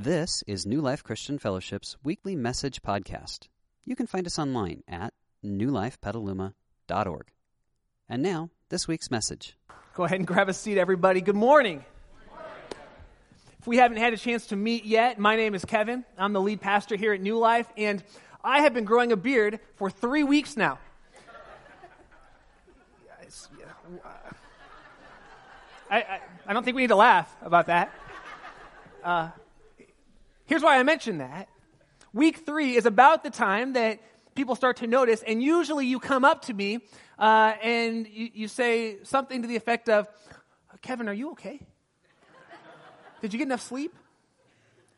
This is New Life Christian Fellowship's weekly message podcast. You can find us online at newlifepetaluma.org. And now, this week's message. Go ahead and grab a seat, everybody. Good morning. If we haven't had a chance to meet yet, my name is Kevin. I'm the lead pastor here at New Life, and I have been growing a beard for three weeks now. I, I, I don't think we need to laugh about that. Uh, Here's why I mention that. Week three is about the time that people start to notice, and usually you come up to me uh, and you, you say something to the effect of, Kevin, are you okay? Did you get enough sleep?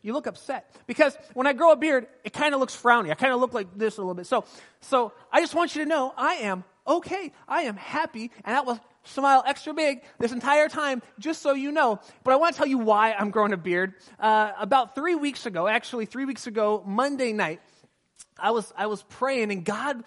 You look upset. Because when I grow a beard, it kind of looks frowny. I kind of look like this a little bit. So, so I just want you to know I am okay. I am happy. And that was smile extra big this entire time, just so you know. But I want to tell you why I'm growing a beard. Uh, about three weeks ago, actually three weeks ago, Monday night, I was I was praying, and God,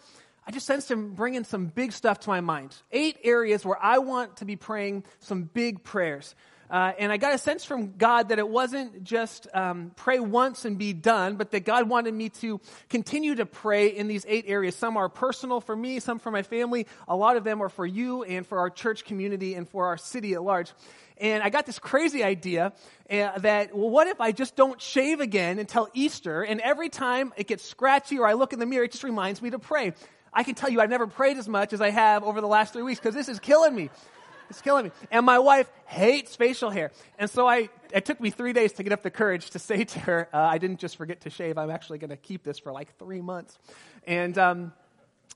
I just sensed Him bringing some big stuff to my mind. Eight areas where I want to be praying some big prayers. Uh, and I got a sense from God that it wasn't just um, pray once and be done, but that God wanted me to continue to pray in these eight areas. Some are personal for me, some for my family. A lot of them are for you and for our church community and for our city at large. And I got this crazy idea uh, that, well, what if I just don't shave again until Easter? And every time it gets scratchy or I look in the mirror, it just reminds me to pray. I can tell you I've never prayed as much as I have over the last three weeks because this is killing me. It's killing me. And my wife hates facial hair. And so I, it took me three days to get up the courage to say to her, uh, I didn't just forget to shave. I'm actually going to keep this for like three months. And um,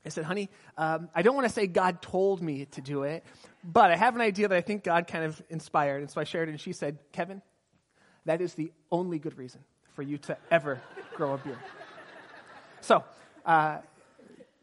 I said, honey, um, I don't want to say God told me to do it, but I have an idea that I think God kind of inspired. And so I shared it, and she said, Kevin, that is the only good reason for you to ever grow a beard. So, uh,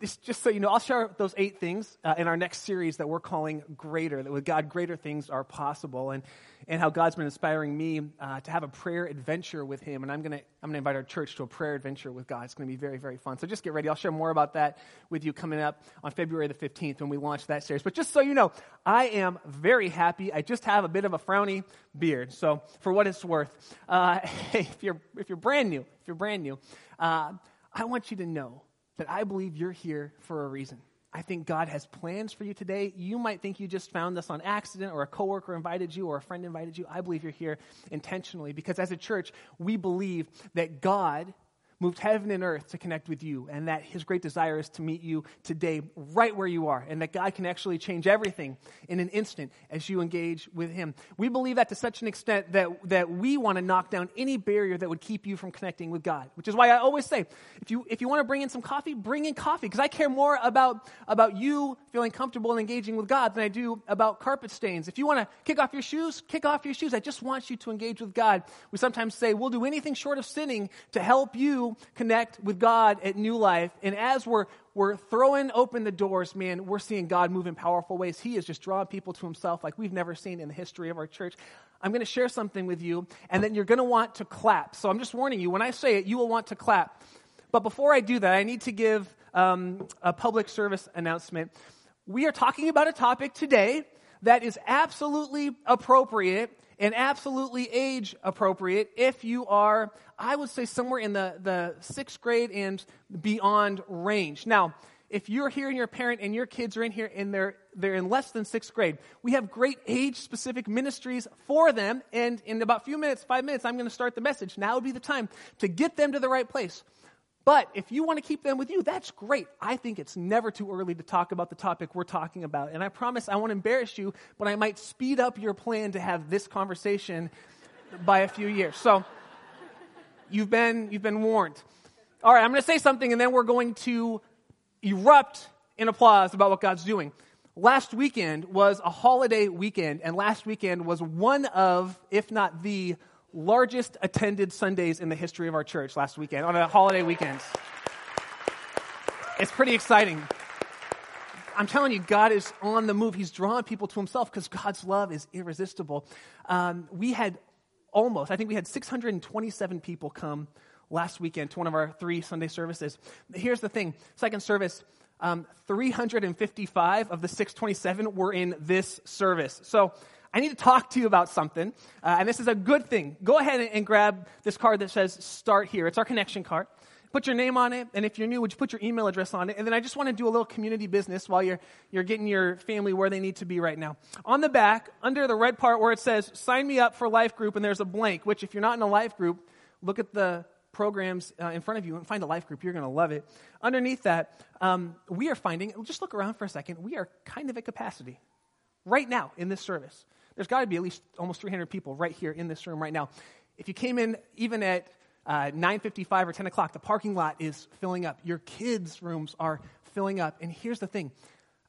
just so you know, I'll share those eight things uh, in our next series that we're calling Greater, that with God, greater things are possible, and, and how God's been inspiring me uh, to have a prayer adventure with Him. And I'm going to I'm gonna invite our church to a prayer adventure with God. It's going to be very, very fun. So just get ready. I'll share more about that with you coming up on February the 15th when we launch that series. But just so you know, I am very happy. I just have a bit of a frowny beard. So for what it's worth, uh, if you're, if you're brand new, if you're brand new, uh, I want you to know that I believe you're here for a reason. I think God has plans for you today. You might think you just found this on accident or a coworker invited you or a friend invited you. I believe you're here intentionally because as a church, we believe that God moved heaven and earth to connect with you, and that his great desire is to meet you today, right where you are, and that God can actually change everything in an instant as you engage with him. We believe that to such an extent that, that we want to knock down any barrier that would keep you from connecting with God, which is why I always say, if you, if you want to bring in some coffee, bring in coffee, because I care more about, about you feeling comfortable and engaging with God than I do about carpet stains. If you want to kick off your shoes, kick off your shoes. I just want you to engage with God. We sometimes say, we'll do anything short of sinning to help you connect with God at New Life. And as we're, we're throwing open the doors, man, we're seeing God move in powerful ways. He is just drawing people to himself like we've never seen in the history of our church. I'm going to share something with you, and then you're going to want to clap. So I'm just warning you, when I say it, you will want to clap. But before I do that, I need to give um, a public service announcement. We are talking about a topic today that is absolutely appropriate and absolutely age appropriate if you are, I would say, somewhere in the, the sixth grade and beyond range. Now, if you're here and you're a parent and your kids are in here and they're, they're in less than sixth grade, we have great age specific ministries for them. And in about a few minutes, five minutes, I'm going to start the message. Now would be the time to get them to the right place. But if you want to keep them with you, that's great. I think it's never too early to talk about the topic we're talking about. And I promise I won't embarrass you, but I might speed up your plan to have this conversation by a few years. So you've been, you've been warned. All right, I'm going to say something and then we're going to erupt in applause about what God's doing. Last weekend was a holiday weekend, and last weekend was one of, if not the largest attended Sundays in the history of our church last weekend, on a holiday weekend. It's pretty exciting. I'm telling you, God is on the move. He's drawing people to himself because God's love is irresistible. Um, we had almost, I think we had 627 people come last weekend to one of our three Sunday services. Here's the thing second service, um, 355 of the 627 were in this service. So I need to talk to you about something, uh, and this is a good thing. Go ahead and, and grab this card that says Start Here. It's our connection card. Put your name on it, and if you're new, would you put your email address on it? And then I just want to do a little community business while you're, you're getting your family where they need to be right now. On the back, under the red part where it says Sign me up for life group, and there's a blank, which if you're not in a life group, look at the programs uh, in front of you and find a life group. You're going to love it. Underneath that, um, we are finding, just look around for a second, we are kind of at capacity right now in this service. There's got to be at least almost 300 people right here in this room right now. If you came in even at uh, 9.55 or 10 o'clock, the parking lot is filling up. Your kids' rooms are filling up. And here's the thing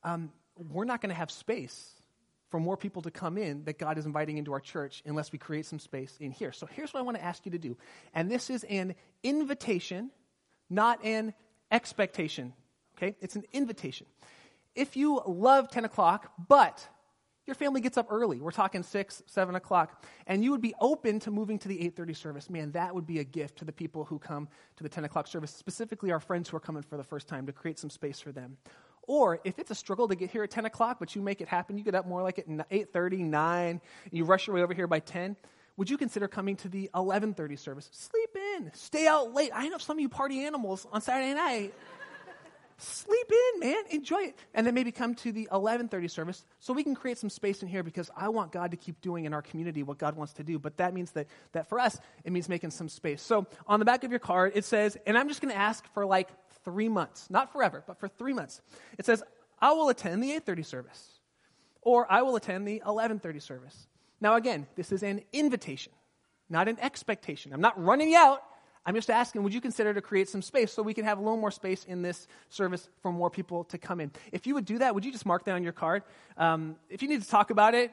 um, we're not going to have space for more people to come in that God is inviting into our church unless we create some space in here. So here's what I want to ask you to do. And this is an invitation, not an expectation. Okay? It's an invitation. If you love 10 o'clock, but your family gets up early. We're talking 6, 7 o'clock. And you would be open to moving to the 8.30 service. Man, that would be a gift to the people who come to the 10 o'clock service, specifically our friends who are coming for the first time, to create some space for them. Or if it's a struggle to get here at 10 o'clock, but you make it happen, you get up more like at 8.30, 9, you rush your way over here by 10, would you consider coming to the 11.30 service? Sleep in. Stay out late. I know some of you party animals on Saturday night sleep in, man. Enjoy it. And then maybe come to the 11:30 service so we can create some space in here because I want God to keep doing in our community what God wants to do. But that means that that for us it means making some space. So on the back of your card it says, and I'm just going to ask for like 3 months, not forever, but for 3 months. It says, "I will attend the 8:30 service." Or I will attend the 11:30 service. Now again, this is an invitation, not an expectation. I'm not running you out I'm just asking, would you consider to create some space so we can have a little more space in this service for more people to come in? If you would do that, would you just mark that on your card? Um, if you need to talk about it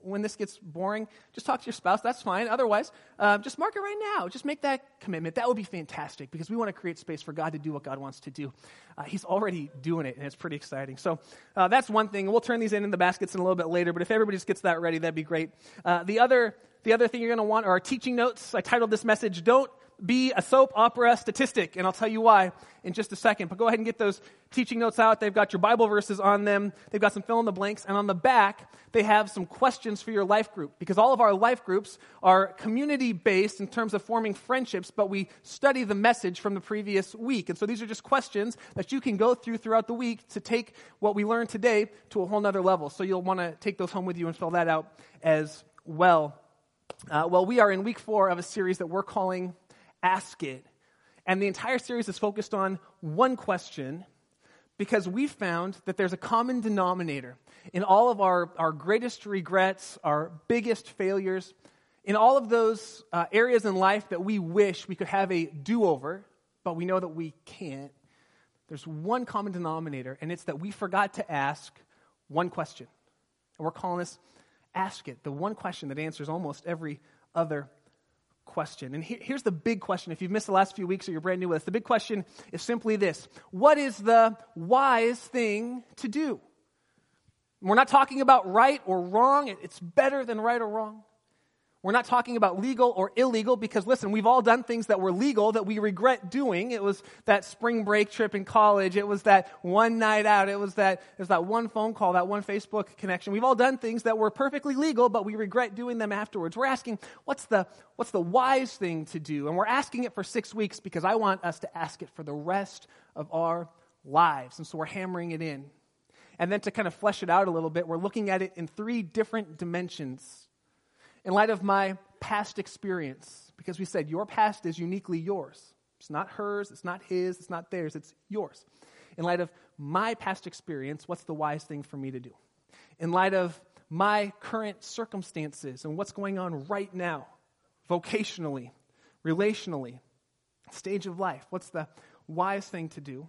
when this gets boring, just talk to your spouse. That's fine. Otherwise, uh, just mark it right now. Just make that commitment. That would be fantastic because we want to create space for God to do what God wants to do. Uh, he's already doing it, and it's pretty exciting. So uh, that's one thing. We'll turn these in in the baskets in a little bit later, but if everybody just gets that ready, that'd be great. Uh, the other the other thing you're going to want are our teaching notes. I titled this message, Don't be a soap opera statistic, and I'll tell you why in just a second. But go ahead and get those teaching notes out. They've got your Bible verses on them, they've got some fill in the blanks, and on the back, they have some questions for your life group. Because all of our life groups are community based in terms of forming friendships, but we study the message from the previous week. And so these are just questions that you can go through throughout the week to take what we learned today to a whole nother level. So you'll want to take those home with you and fill that out as well. Uh, well, we are in week four of a series that we're calling Ask It. And the entire series is focused on one question because we found that there's a common denominator in all of our, our greatest regrets, our biggest failures, in all of those uh, areas in life that we wish we could have a do over, but we know that we can't. There's one common denominator, and it's that we forgot to ask one question. And we're calling this Ask It, the one question that answers almost every other question. And here's the big question. If you've missed the last few weeks or you're brand new with us, the big question is simply this What is the wise thing to do? We're not talking about right or wrong, it's better than right or wrong. We're not talking about legal or illegal because, listen, we've all done things that were legal that we regret doing. It was that spring break trip in college. It was that one night out. It was that, it was that one phone call, that one Facebook connection. We've all done things that were perfectly legal, but we regret doing them afterwards. We're asking, what's the, what's the wise thing to do? And we're asking it for six weeks because I want us to ask it for the rest of our lives. And so we're hammering it in. And then to kind of flesh it out a little bit, we're looking at it in three different dimensions in light of my past experience, because we said your past is uniquely yours. It's not hers, it's not his, it's not theirs, it's yours. In light of my past experience, what's the wise thing for me to do? In light of my current circumstances and what's going on right now, vocationally, relationally, stage of life, what's the wise thing to do?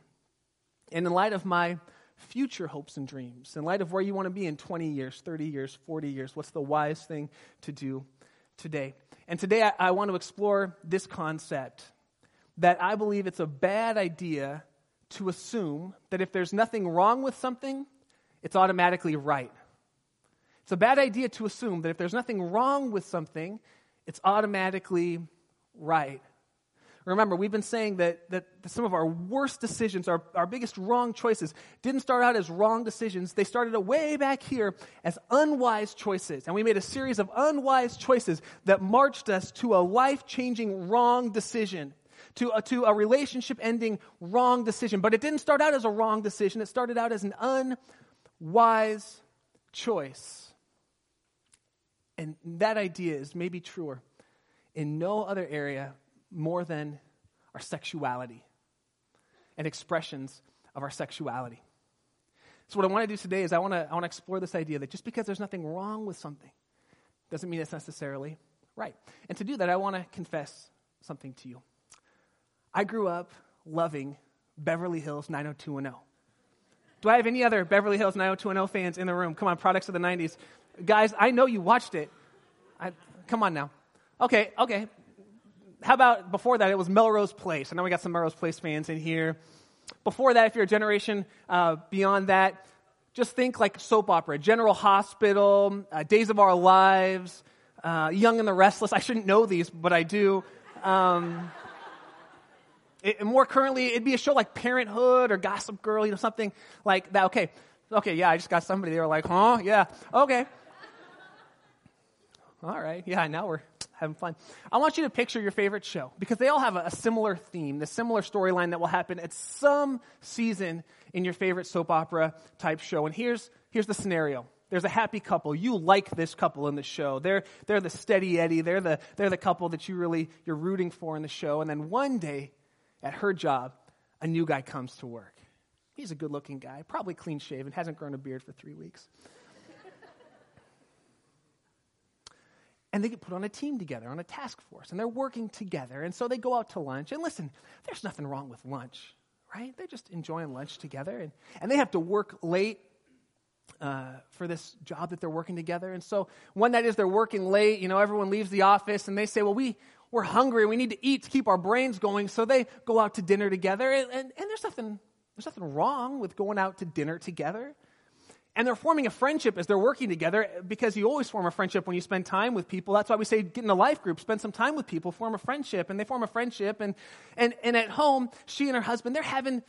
And in light of my future hopes and dreams, in light of where you want to be in 20 years, 30 years, 40 years, what's the wise thing to do today? And today I, I want to explore this concept that I believe it's a bad idea to assume that if there's nothing wrong with something, it's automatically right. It's a bad idea to assume that if there's nothing wrong with something, it's automatically right. Remember, we've been saying that, that some of our worst decisions, our, our biggest wrong choices, didn't start out as wrong decisions. They started way back here as unwise choices. And we made a series of unwise choices that marched us to a life changing wrong decision, to a, to a relationship ending wrong decision. But it didn't start out as a wrong decision, it started out as an unwise choice. And that idea is maybe truer in no other area more than our sexuality and expressions of our sexuality. So, what I want to do today is I want to, I want to explore this idea that just because there's nothing wrong with something doesn't mean it's necessarily right. And to do that, I want to confess something to you. I grew up loving Beverly Hills 90210. Do I have any other Beverly Hills 90210 fans in the room? Come on, products of the 90s. Guys, I know you watched it. I, come on now. Okay, okay how about before that? It was Melrose Place. I know we got some Melrose Place fans in here. Before that, if you're a generation uh, beyond that, just think like soap opera, General Hospital, uh, Days of Our Lives, uh, Young and the Restless. I shouldn't know these, but I do. Um, it, more currently, it'd be a show like Parenthood or Gossip Girl, you know, something like that. Okay, okay, yeah, I just got somebody. They were like, huh? Yeah, okay. All right, yeah, now we're having fun. I want you to picture your favorite show because they all have a, a similar theme, the similar storyline that will happen at some season in your favorite soap opera type show. And here's, here's the scenario. There's a happy couple. You like this couple in the show. They're, they're the steady Eddie. They're the, they're the couple that you really, you're rooting for in the show. And then one day at her job, a new guy comes to work. He's a good looking guy, probably clean shaven, hasn't grown a beard for three weeks. And they get put on a team together, on a task force, and they're working together. And so they go out to lunch. And listen, there's nothing wrong with lunch, right? They're just enjoying lunch together. And, and they have to work late uh, for this job that they're working together. And so one night as they're working late, you know, everyone leaves the office and they say, well, we, we're hungry. We need to eat to keep our brains going. So they go out to dinner together. And, and, and there's, nothing, there's nothing wrong with going out to dinner together. And they're forming a friendship as they're working together because you always form a friendship when you spend time with people. That's why we say get in a life group, spend some time with people, form a friendship. And they form a friendship. And, and, and at home, she and her husband, they're having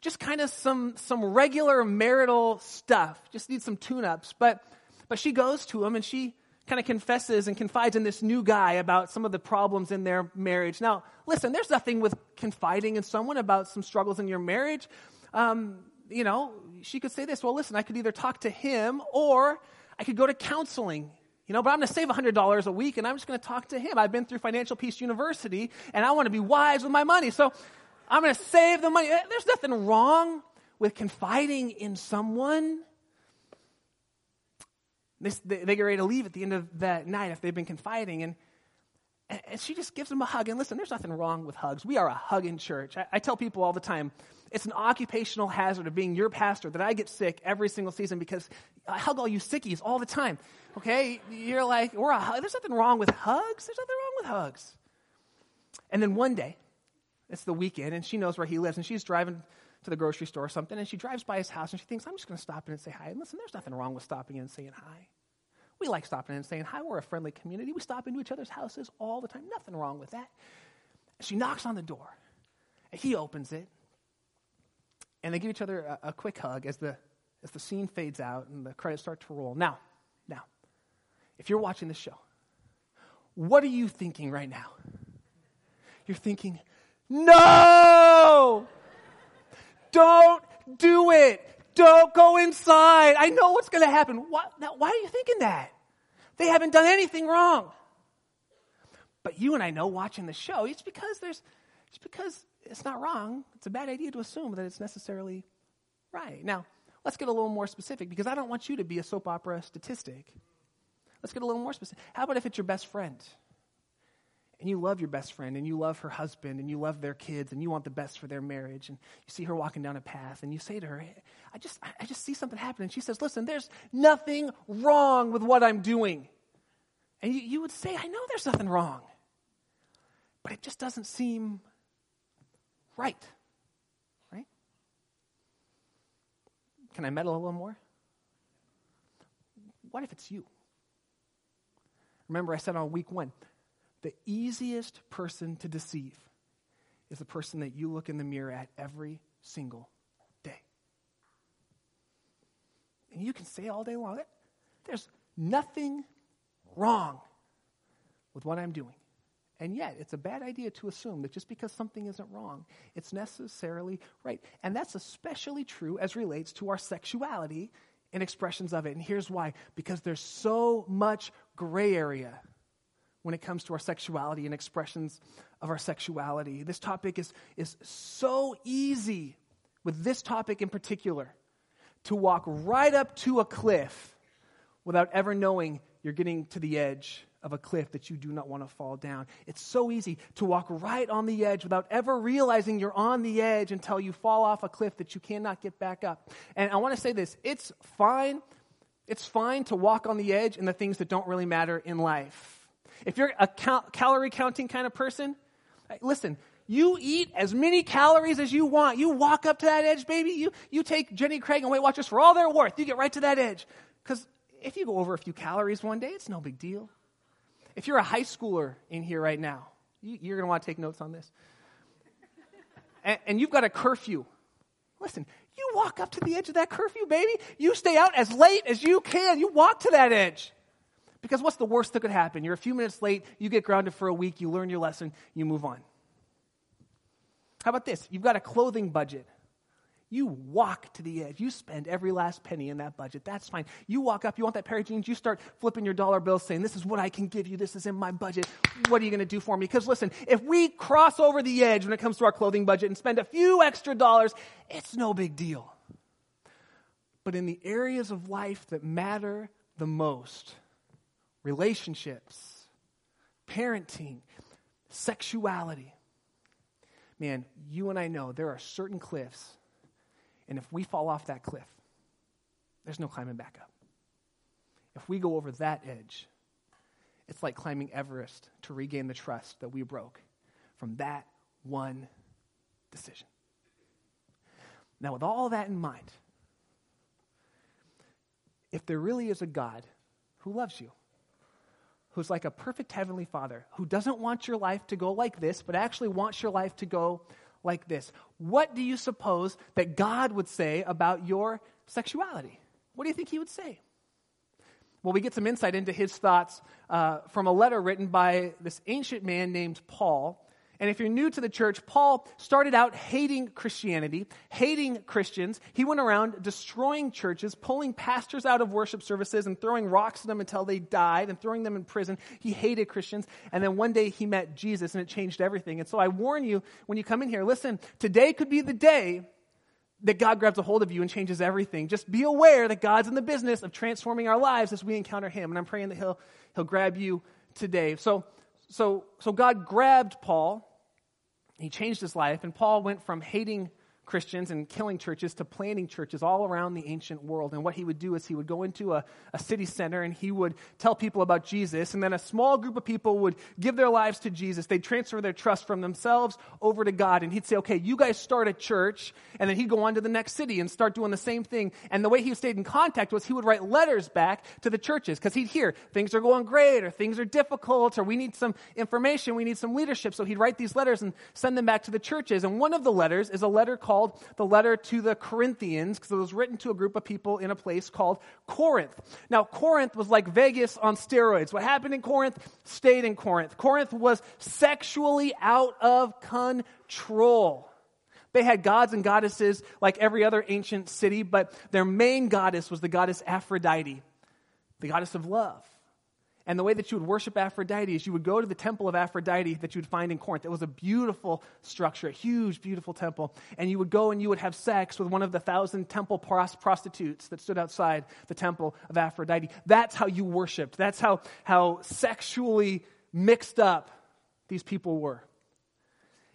just kind of some, some regular marital stuff, just need some tune ups. But, but she goes to him and she kind of confesses and confides in this new guy about some of the problems in their marriage. Now, listen, there's nothing with confiding in someone about some struggles in your marriage. Um, you know, she could say this well, listen, I could either talk to him or I could go to counseling. You know, but I'm going to save $100 a week and I'm just going to talk to him. I've been through Financial Peace University and I want to be wise with my money. So I'm going to save the money. Eh, there's nothing wrong with confiding in someone. They, they, get ready to leave at the end of that night if they've been confiding. And, and she just gives them a hug. And listen, there's nothing wrong with hugs. We are a hugging church. I, I tell people all the time it's an occupational hazard of being your pastor that I get sick every single season because I hug all you sickies all the time. Okay? You're like, we're a, there's nothing wrong with hugs. There's nothing wrong with hugs. And then one day, it's the weekend, and she knows where he lives, and she's driving to the grocery store or something, and she drives by his house, and she thinks, I'm just going to stop in and say hi. And listen, there's nothing wrong with stopping in and saying hi. We like stopping in and saying hi. We're a friendly community. We stop into each other's houses all the time. Nothing wrong with that. She knocks on the door. And he opens it and they give each other a, a quick hug as the, as the scene fades out and the credits start to roll. Now, now, if you're watching this show, what are you thinking right now? You're thinking, no! Don't do it! Don't go inside! I know what's going to happen. What, now, why are you thinking that? They haven't done anything wrong. But you and I know watching the show, it's because there's, it's because it's not wrong. It's a bad idea to assume that it's necessarily right. Now, let's get a little more specific because I don't want you to be a soap opera statistic. Let's get a little more specific. How about if it's your best friend? And you love your best friend, and you love her husband, and you love their kids, and you want the best for their marriage, and you see her walking down a path, and you say to her, I just, I just see something happen. And she says, Listen, there's nothing wrong with what I'm doing. And you, you would say, I know there's nothing wrong. But it just doesn't seem right. Right? Can I meddle a little more? What if it's you? Remember, I said on week one the easiest person to deceive is the person that you look in the mirror at every single day. And you can say all day long, there's nothing wrong with what I'm doing. And yet, it's a bad idea to assume that just because something isn't wrong, it's necessarily right. And that's especially true as relates to our sexuality and expressions of it. And here's why because there's so much gray area when it comes to our sexuality and expressions of our sexuality. This topic is, is so easy, with this topic in particular, to walk right up to a cliff without ever knowing you're getting to the edge of a cliff that you do not want to fall down. It's so easy to walk right on the edge without ever realizing you're on the edge until you fall off a cliff that you cannot get back up. And I want to say this it's fine. It's fine to walk on the edge in the things that don't really matter in life. If you're a cal- calorie counting kind of person, listen, you eat as many calories as you want. You walk up to that edge, baby. You, you take Jenny Craig and Weight Watchers for all they're worth. You get right to that edge. Because if you go over a few calories one day, it's no big deal. If you're a high schooler in here right now, you, are going to want to take notes on this. And, and you've got a curfew. Listen, you walk up to the edge of that curfew, baby. You stay out as late as you can. You walk to that edge. Because what's the worst that could happen? You're a few minutes late, you get grounded for a week, you learn your lesson, you move on. How about this? You've got a clothing budget. You walk to the edge. You spend every last penny in that budget. That's fine. You walk up, you want that pair of jeans, you start flipping your dollar bills saying, This is what I can give you. This is in my budget. What are you going to do for me? Because listen, if we cross over the edge when it comes to our clothing budget and spend a few extra dollars, it's no big deal. But in the areas of life that matter the most, relationships, parenting, sexuality, man, you and I know there are certain cliffs and if we fall off that cliff, there's no climbing back up. If we go over that edge, it's like climbing Everest to regain the trust that we broke from that one decision. Now, with all that in mind, if there really is a God who loves you, who's like a perfect heavenly father, who doesn't want your life to go like this, but actually wants your life to go like this What do you suppose that God would say about your sexuality? What do you think he would say? Well, we get some insight into his thoughts uh, from a letter written by this ancient man named Paul and if you're new to the church, Paul started out hating Christianity, hating Christians. He went around destroying churches, pulling pastors out of worship services and throwing rocks at them until they died and throwing them in prison. He hated Christians. And then one day he met Jesus and it changed everything. And so I warn you when you come in here, listen, today could be the day that God grabs a hold of you and changes everything. Just be aware that God's in the business of transforming our lives as we encounter Him. And I'm praying that He'll, he'll grab you today. So, so, so God grabbed Paul he changed his life, and Paul went from hating Christians and killing churches to planting churches all around the ancient world. And what he would do is he would go into a, a city center and he would tell people about Jesus. And then a small group of people would give their lives to Jesus. They'd transfer their trust from themselves over to God. And he'd say, okay, you guys start a church. And then he'd go on to the next city and start doing the same thing. And the way he stayed in contact was he would write letters back to the churches because he'd hear things are going great or things are difficult or we need some information, we need some leadership. So he'd write these letters and send them back to the churches. And one of the letters is a letter called called the letter to the Corinthians because it was written to a group of people in a place called Corinth. Now, Corinth was like Vegas on steroids. What happened in Corinth stayed in Corinth. Corinth was sexually out of control. They had gods and goddesses like every other ancient city, but their main goddess was the goddess Aphrodite, the goddess of love. And the way that you would worship Aphrodite is you would go to the temple of Aphrodite that you would find in Corinth. It was a beautiful structure, a huge, beautiful temple. And you would go and you would have sex with one of the thousand temple prostitutes that stood outside the temple of Aphrodite. That's how you worshiped. That's how, how sexually mixed up these people were.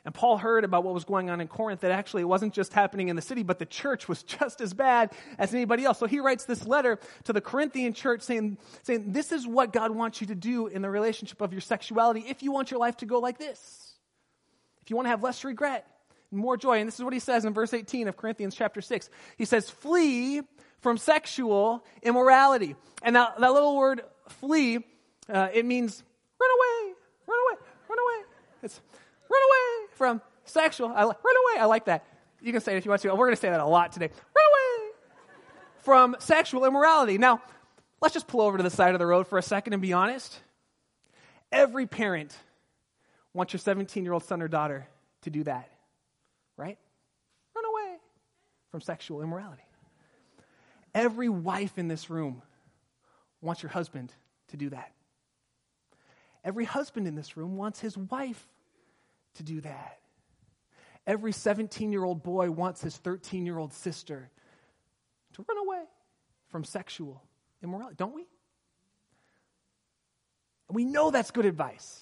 And Paul heard about what was going on in Corinth, that actually it wasn't just happening in the city, but the church was just as bad as anybody else. So he writes this letter to the Corinthian church saying, saying, This is what God wants you to do in the relationship of your sexuality if you want your life to go like this. If you want to have less regret and more joy. And this is what he says in verse 18 of Corinthians chapter 6. He says, Flee from sexual immorality. And now that little word flee, uh, it means run away, run away, run away. It's run away from sexual. I, run away. I like that. You can say it if you want to. We're going to say that a lot today. Run away from sexual immorality. Now, let's just pull over to the side of the road for a second and be honest. Every parent wants your 17 year old son or daughter to do that, right? Run away from sexual immorality. Every wife in this room wants your husband to do that. Every husband in this room wants his wife to do that. Every 17 year old boy wants his 13 year old sister to run away from sexual immorality, don't we? And we know that's good advice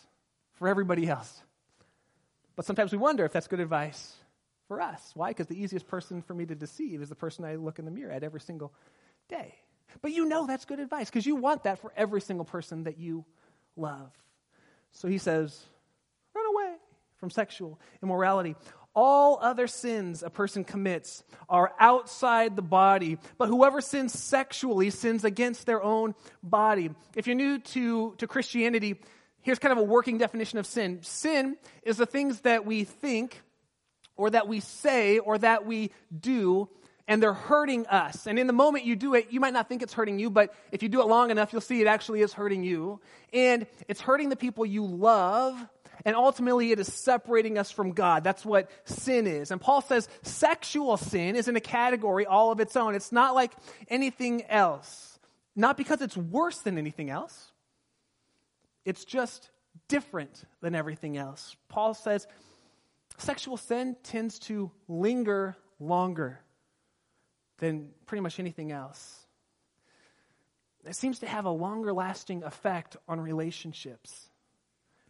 for everybody else. But sometimes we wonder if that's good advice for us. Why? Because the easiest person for me to deceive is the person I look in the mirror at every single day. But you know that's good advice because you want that for every single person that you love. So he says, from sexual immorality. All other sins a person commits are outside the body, but whoever sins sexually sins against their own body. If you're new to, to Christianity, here's kind of a working definition of sin sin is the things that we think, or that we say, or that we do and they're hurting us. And in the moment you do it, you might not think it's hurting you, but if you do it long enough, you'll see it actually is hurting you. And it's hurting the people you love, and ultimately it is separating us from God. That's what sin is. And Paul says sexual sin is in a category all of its own. It's not like anything else. Not because it's worse than anything else, it's just different than everything else. Paul says sexual sin tends to linger longer than pretty much anything else. It seems to have a longer lasting effect on relationships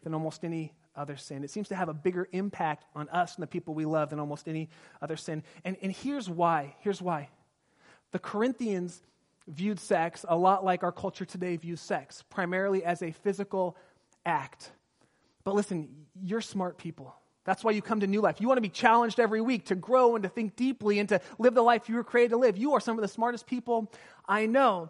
than almost any other sin. It seems to have a bigger impact on us and the people we love than almost any other sin. And, and here's why. Here's why. The Corinthians viewed sex a lot like our culture today views sex, primarily as a physical act. But listen, you're smart people. That's why you come to New Life. You want to be challenged every week to grow and to think deeply and to live the life you were created to live. You are some of the smartest people I know.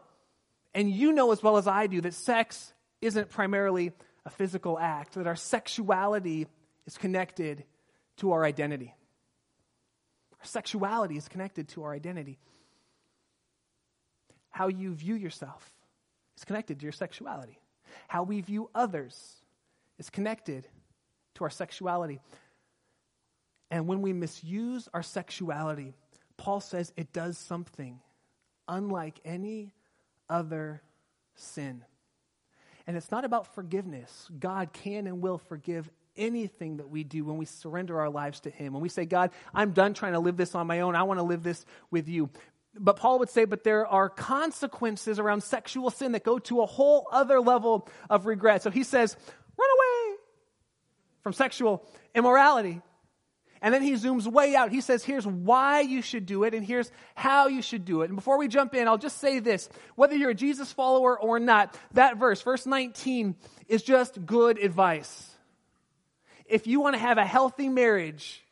And you know as well as I do that sex isn't primarily a physical act, that our sexuality is connected to our identity. Our sexuality is connected to our identity. How you view yourself is connected to your sexuality. How we view others is connected to our sexuality. And when we misuse our sexuality, Paul says it does something unlike any other sin. And it's not about forgiveness. God can and will forgive anything that we do when we surrender our lives to Him. When we say, God, I'm done trying to live this on my own, I want to live this with you. But Paul would say, but there are consequences around sexual sin that go to a whole other level of regret. So he says, run away from sexual immorality. And then he zooms way out. He says, here's why you should do it, and here's how you should do it. And before we jump in, I'll just say this whether you're a Jesus follower or not, that verse, verse 19, is just good advice. If you want to have a healthy marriage,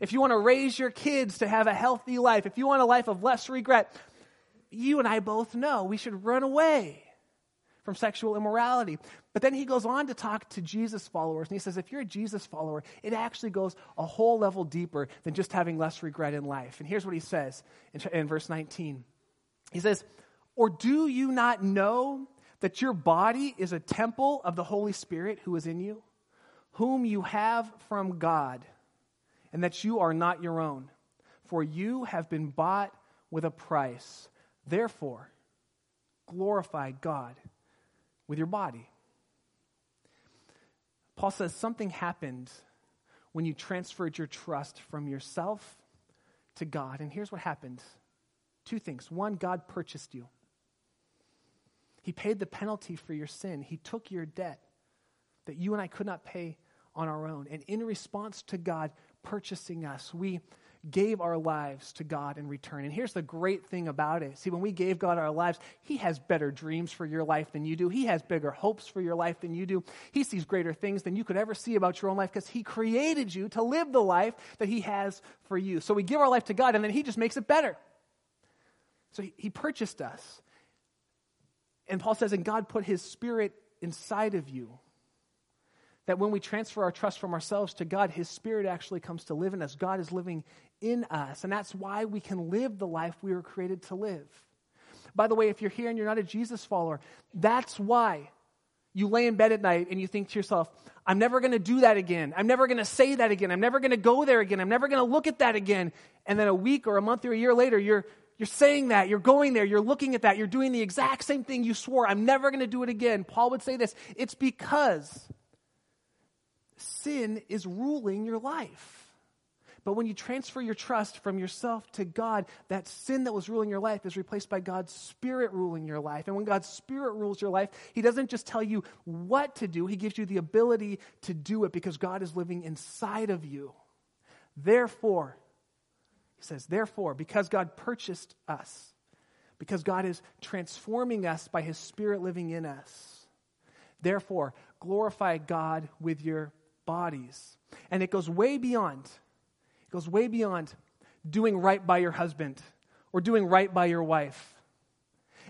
if you want to raise your kids to have a healthy life, if you want a life of less regret, you and I both know we should run away from sexual immorality. But then he goes on to talk to Jesus followers, and he says, if you're a Jesus follower, it actually goes a whole level deeper than just having less regret in life. And here's what he says in, in verse 19 He says, Or do you not know that your body is a temple of the Holy Spirit who is in you, whom you have from God, and that you are not your own? For you have been bought with a price. Therefore, glorify God with your body. Paul says something happened when you transferred your trust from yourself to God. And here's what happened two things. One, God purchased you, He paid the penalty for your sin, He took your debt that you and I could not pay on our own. And in response to God purchasing us, we gave our lives to God in return. And here's the great thing about it. See, when we gave God our lives, He has better dreams for your life than you do. He has bigger hopes for your life than you do. He sees greater things than you could ever see about your own life because He created you to live the life that He has for you. So we give our life to God and then He just makes it better. So He, he purchased us. And Paul says, and God put His Spirit inside of you that when we transfer our trust from ourselves to God, His Spirit actually comes to live in us. God is living in us. And that's why we can live the life we were created to live. By the way, if you're here and you're not a Jesus follower, that's why you lay in bed at night and you think to yourself, I'm never going to do that again. I'm never going to say that again. I'm never going to go there again. I'm never going to look at that again. And then a week or a month or a year later, you're, you're saying that, you're going there, you're looking at that, you're doing the exact same thing you swore, I'm never going to do it again. Paul would say this it's because sin is ruling your life. But when you transfer your trust from yourself to God, that sin that was ruling your life is replaced by God's Spirit ruling your life. And when God's Spirit rules your life, He doesn't just tell you what to do, He gives you the ability to do it because God is living inside of you. Therefore, He says, therefore, because God purchased us, because God is transforming us by His Spirit living in us, therefore, glorify God with your bodies. And it goes way beyond It goes way beyond doing right by your husband or doing right by your wife.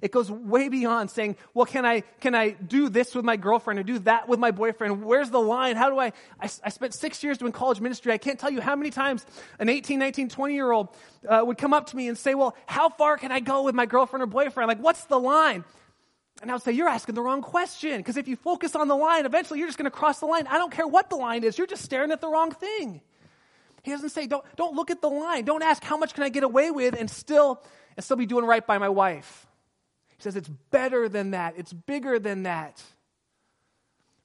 It goes way beyond saying, well, can I, can I do this with my girlfriend or do that with my boyfriend? Where's the line? How do I, I, I spent six years doing college ministry. I can't tell you how many times an 18, 19, 20 year old uh, would come up to me and say, well, how far can I go with my girlfriend or boyfriend? Like, what's the line? And I would say, you're asking the wrong question. Because if you focus on the line, eventually you're just going to cross the line. I don't care what the line is. You're just staring at the wrong thing. He doesn't say, don't, don't look at the line. Don't ask, how much can I get away with and still, and still be doing right by my wife. He says, it's better than that. It's bigger than that.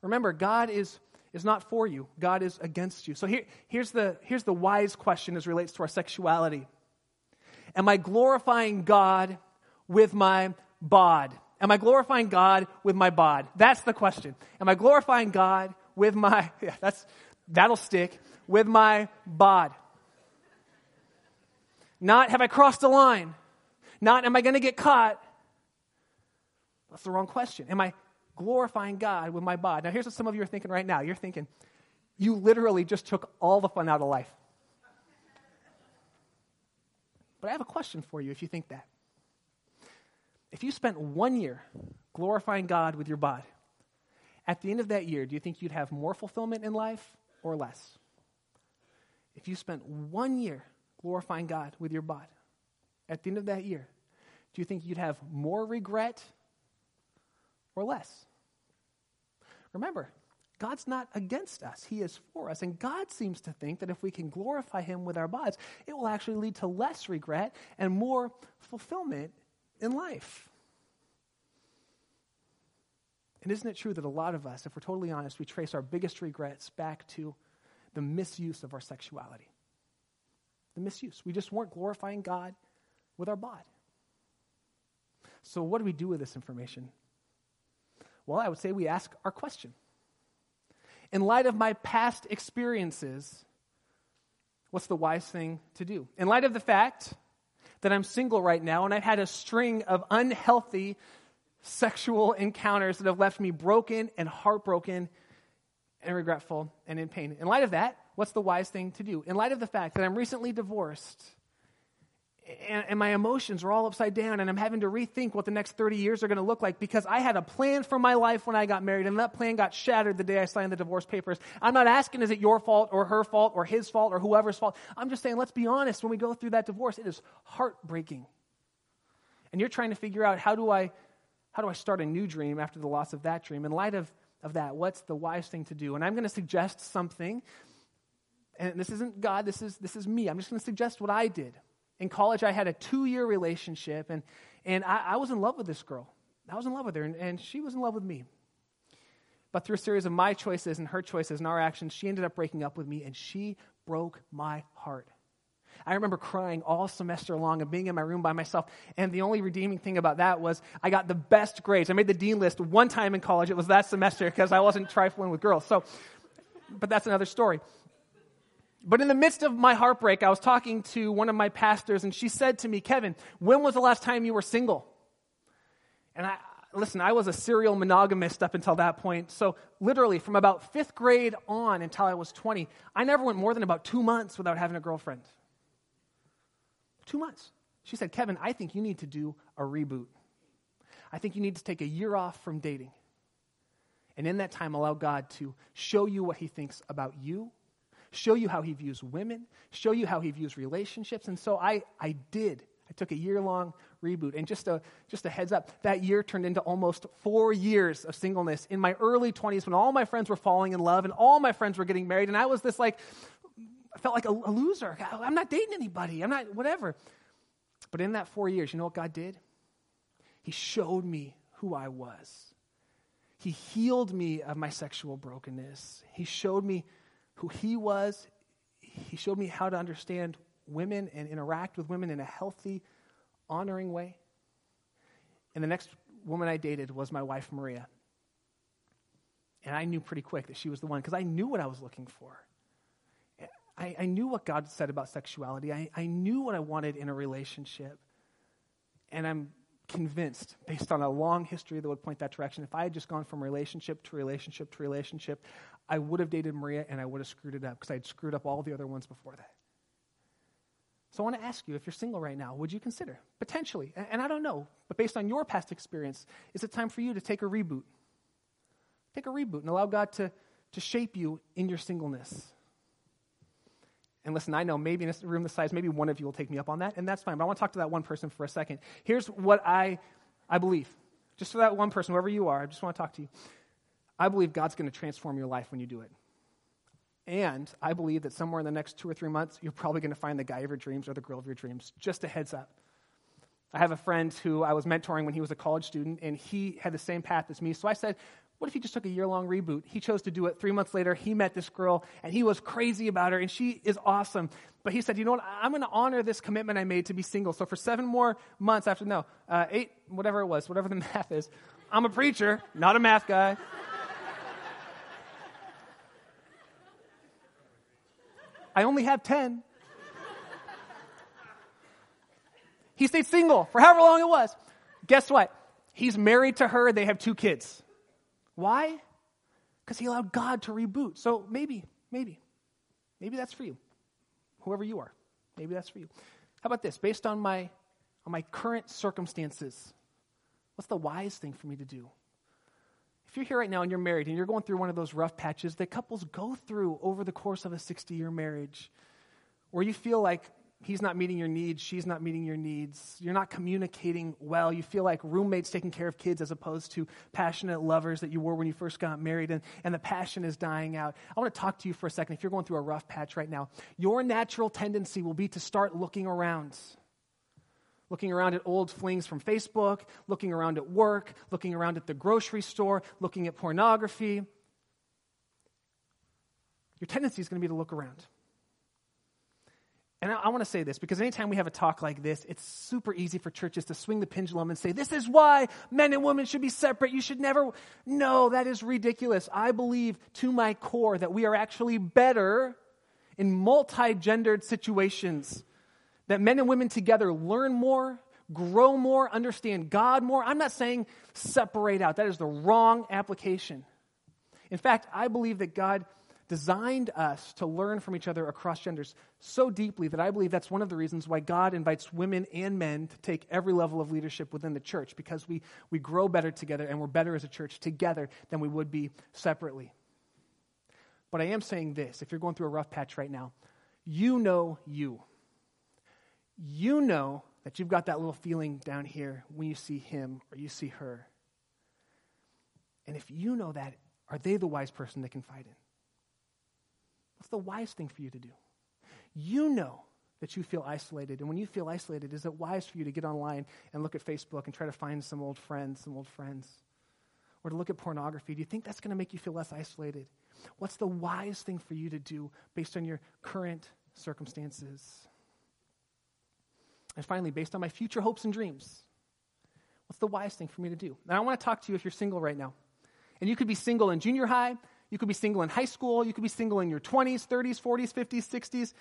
Remember, God is, is not for you. God is against you. So here, here's, the, here's the wise question as relates to our sexuality. Am I glorifying God with my bod? Am I glorifying God with my bod? That's the question. Am I glorifying God with my, yeah, that's, that'll stick with my bod. Not have I crossed the line? Not am I going to get caught? That's the wrong question. Am I glorifying God with my bod? Now, here's what some of you are thinking right now. You're thinking, you literally just took all the fun out of life. But I have a question for you if you think that. If you spent one year glorifying God with your body, at the end of that year, do you think you'd have more fulfillment in life or less? if you spent one year glorifying God with your body, at the end of that year, do you think you'd have more regret or less? Remember, God's not against us, He is for us. And God seems to think that if we can glorify Him with our bodies, it will actually lead to less regret and more fulfillment in life. And isn't it true that a lot of us, if we're totally honest, we trace our biggest regrets back to the misuse of our sexuality. The misuse. We just weren't glorifying God with our body. So, what do we do with this information? Well, I would say we ask our question. In light of my past experiences, what's the wise thing to do? In light of the fact that I'm single right now and I've had a string of unhealthy sexual encounters that have left me broken and heartbroken and regretful and in pain. In light of that, what's the wise thing to do? In light of the fact that I'm recently divorced and, and, my emotions are all upside down and I'm having to rethink what the next 30 years are going to look like because I had a plan for my life when I got married and that plan got shattered the day I signed the divorce papers. I'm not asking is it your fault or her fault or his fault or whoever's fault. I'm just saying let's be honest when we go through that divorce it is heartbreaking. And you're trying to figure out how do I how do I start a new dream after the loss of that dream in light of of that? What's the wise thing to do? And I'm going to suggest something. And this isn't God, this is, this is me. I'm just going to suggest what I did. In college, I had a two year relationship, and, and I, I, was in love with this girl. I was in love with her, and, and she was in love with me. But through a series of my choices and her choices and our actions, she ended up breaking up with me, and she broke my heart. I remember crying all semester long and being in my room by myself. And the only redeeming thing about that was I got the best grades. I made the dean list one time in college. It was that semester because I wasn't trifling with girls. So, but that's another story. But in the midst of my heartbreak, I was talking to one of my pastors, and she said to me, Kevin, when was the last time you were single? And I, listen, I was a serial monogamist up until that point. So, literally, from about fifth grade on until I was 20, I never went more than about two months without having a girlfriend. Two months. She said, Kevin, I think you need to do a reboot. I think you need to take a year off from dating. And in that time, allow God to show you what He thinks about you, show you how He views women, show you how He views relationships. And so I, I did. I took a year long reboot. And just a, just a heads up, that year turned into almost four years of singleness in my early 20s when all my friends were falling in love and all my friends were getting married. And I was this like, I felt like a, a loser. I'm not dating anybody. I'm not, whatever. But in that four years, you know what God did? He showed me who I was. He healed me of my sexual brokenness. He showed me who He was. He showed me how to understand women and interact with women in a healthy, honoring way. And the next woman I dated was my wife, Maria. And I knew pretty quick that she was the one because I knew what I was looking for. I, I, knew what God said about sexuality. I, I knew what I wanted in a relationship. And I'm convinced, based on a long history that would point that direction, if I had just gone from relationship to relationship to relationship, I would have dated Maria and I would have screwed it up because I'd screwed up all the other ones before that. So I want to ask you if you're single right now, would you consider potentially, and I don't know, but based on your past experience, is it time for you to take a reboot? Take a reboot and allow God to, to shape you in your singleness. And listen, I know maybe in a room this size, maybe one of you will take me up on that, and that's fine. But I want to talk to that one person for a second. Here's what I, I believe. Just for that one person, whoever you are, I just want to talk to you. I believe God's going to transform your life when you do it. And I believe that somewhere in the next two or three months, you're probably going to find the guy of your dreams or the girl of your dreams. Just a heads up. I have a friend who I was mentoring when he was a college student, and he had the same path as me. So I said, What if he just took a year long reboot? He chose to do it. Three months later, he met this girl, and he was crazy about her, and she is awesome. But he said, You know what? I'm going to honor this commitment I made to be single. So for seven more months after, no, uh, eight, whatever it was, whatever the math is, I'm a preacher, not a math guy. I only have 10. he stayed single for however long it was. Guess what? He's married to her. They have two kids. Why? Because he allowed God to reboot. So maybe, maybe, maybe that's for you. Whoever you are, maybe that's for you. How about this? Based on my, on my current circumstances, what's the wise thing for me to do? If you're here right now and you're married and you're going through one of those rough patches that couples go through over the course of a 60 year marriage, where you feel like he's not meeting your needs, she's not meeting your needs, you're not communicating well, you feel like roommates taking care of kids as opposed to passionate lovers that you were when you first got married, and, and the passion is dying out. I want to talk to you for a second. If you're going through a rough patch right now, your natural tendency will be to start looking around looking around at old flings from Facebook, looking around at work, looking around at the grocery store, looking at pornography. Your tendency is going to be to look around. And I, I want to say this because anytime we have a talk like this, it's super easy for churches to swing the pendulum and say, This is why men and women should be separate. You should never. No, that is ridiculous. I believe to my core that we are actually better in multi gendered situations that men and women together learn more, grow more, understand God more. I'm not saying separate out. That is the wrong application. In fact, I believe that God designed us to learn from each other across genders so deeply that I believe that's one of the reasons why God invites women and men to take every level of leadership within the church because we, we grow better together and we're better as a church together than we would be separately. But I am saying this if you're going through a rough patch right now, you know you you know that you've got that little feeling down here when you see him or you see her. And if you know that, are they the wise person to confide in? What's the wise thing for you to do? You know that you feel isolated. And when you feel isolated, is it wise for you to get online and look at Facebook and try to find some old friends, some old friends? Or to look at pornography? Do you think that's going to make you feel less isolated? What's the wise thing for you to do based on your current circumstances? And finally, based on my future hopes and dreams, what's the wise thing for me to do? Now, I want to talk to you if you're single right now. And you could be single in junior high, you could be single in high school, you could be single in your 20s, 30s, 40s, 50s, 60s.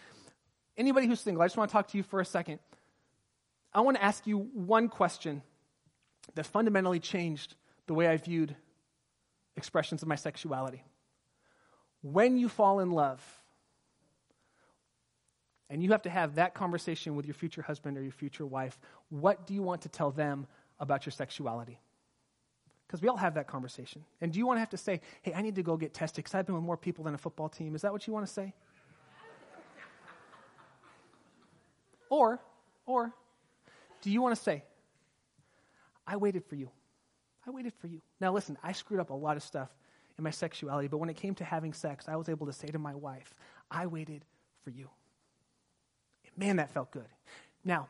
Anybody who's single, I just want to talk to you for a second. I want to ask you one question that fundamentally changed the way I viewed expressions of my sexuality. When you fall in love, and you have to have that conversation with your future husband or your future wife, what do you want to tell them about your sexuality? Because we all have that conversation. And do you want to have to say, hey, I need to go get tested because I've been with more people than a football team? Is that what you want to say? or, or, do you want to say, I waited for you? I waited for you. Now, listen, I screwed up a lot of stuff in my sexuality, but when it came to having sex, I was able to say to my wife, I waited for you. Man, that felt good. Now,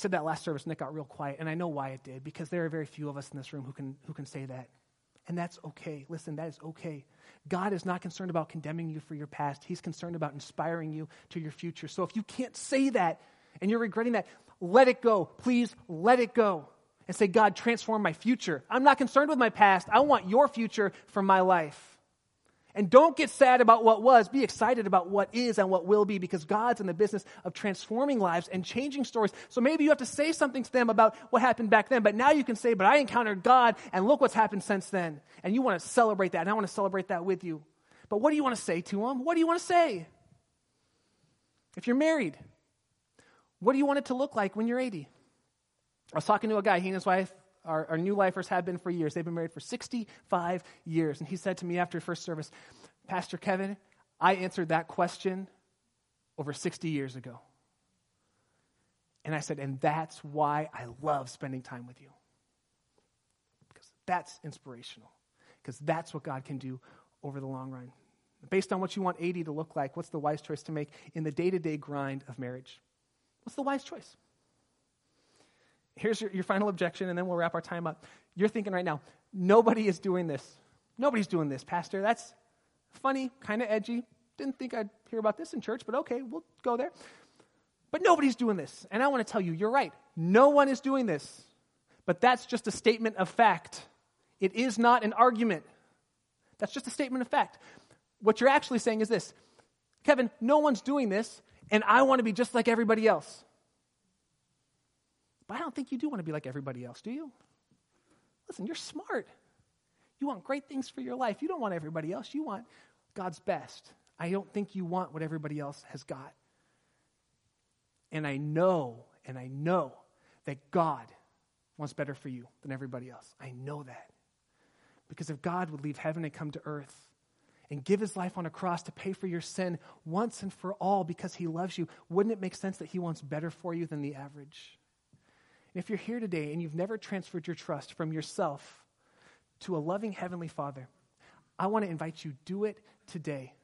said that last service and it got real quiet, and I know why it did, because there are very few of us in this room who can, who can say that. And that's okay. Listen, that is okay. God is not concerned about condemning you for your past, He's concerned about inspiring you to your future. So if you can't say that and you're regretting that, let it go. Please let it go and say, God, transform my future. I'm not concerned with my past. I want your future for my life. And don't get sad about what was. Be excited about what is and what will be because God's in the business of transforming lives and changing stories. So maybe you have to say something to them about what happened back then, but now you can say, But I encountered God and look what's happened since then. And you want to celebrate that, and I want to celebrate that with you. But what do you want to say to them? What do you want to say? If you're married, what do you want it to look like when you're 80? I was talking to a guy, he and his wife our, our, new lifers have been for years. They've been married for 65 years. And he said to me after first service, Pastor Kevin, I answered that question over 60 years ago. And I said, and that's why I love spending time with you. Because that's inspirational. Because that's what God can do over the long run. Based on what you want 80 to look like, what's the wise choice to make in the day to day grind of marriage? What's the wise choice? Here's your, your final objection, and then we'll wrap our time up. You're thinking right now, nobody is doing this. Nobody's doing this, Pastor. That's funny, kind of edgy. Didn't think I'd hear about this in church, but okay, we'll go there. But nobody's doing this. And I want to tell you, you're right. No one is doing this. But that's just a statement of fact. It is not an argument. That's just a statement of fact. What you're actually saying is this Kevin, no one's doing this, and I want to be just like everybody else. But I don't think you do want to be like everybody else, do you? Listen, you're smart. You want great things for your life. You don't want everybody else. You want God's best. I don't think you want what everybody else has got. And I know, and I know that God wants better for you than everybody else. I know that. Because if God would leave heaven and come to earth and give his life on a cross to pay for your sin once and for all because he loves you, wouldn't it make sense that he wants better for you than the average? And if you're here today and you've never transferred your trust from yourself to a loving Heavenly Father, I want to invite you, do it today.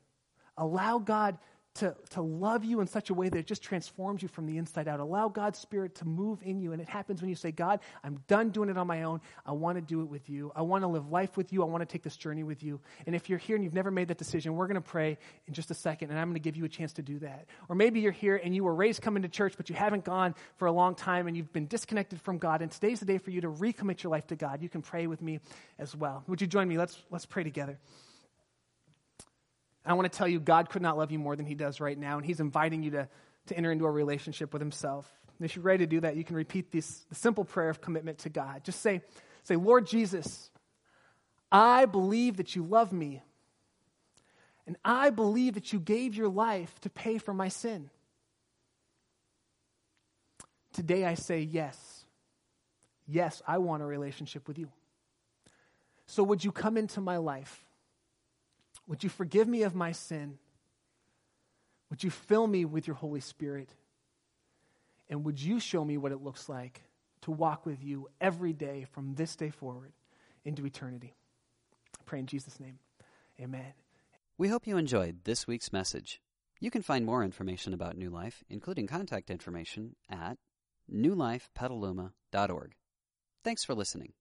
Allow God to, to love you in such a way that it just transforms you from the inside out. Allow God's Spirit to move in you. And it happens when you say, God, I'm done doing it on my own. I want to do it with you. I want to live life with you. I want to take this journey with you. And if you're here and you've never made that decision, we're going to pray in just a second, and I'm going to give you a chance to do that. Or maybe you're here and you were raised coming to church, but you haven't gone for a long time and you've been disconnected from God. And today's the day for you to recommit your life to God. You can pray with me as well. Would you join me? Let's, let's pray together. I want to tell you, God could not love you more than He does right now, and He's inviting you to, to enter into a relationship with Himself. And if you're ready to do that, you can repeat this the simple prayer of commitment to God. Just say, say, Lord Jesus, I believe that you love me, and I believe that you gave your life to pay for my sin. Today I say yes. Yes, I want a relationship with you. So would you come into my life? Would you forgive me of my sin? Would you fill me with your Holy Spirit? And would you show me what it looks like to walk with you every day from this day forward into eternity? I pray in Jesus' name. Amen. We hope you enjoyed this week's message. You can find more information about New Life, including contact information, at newlifepetaluma.org. Thanks for listening.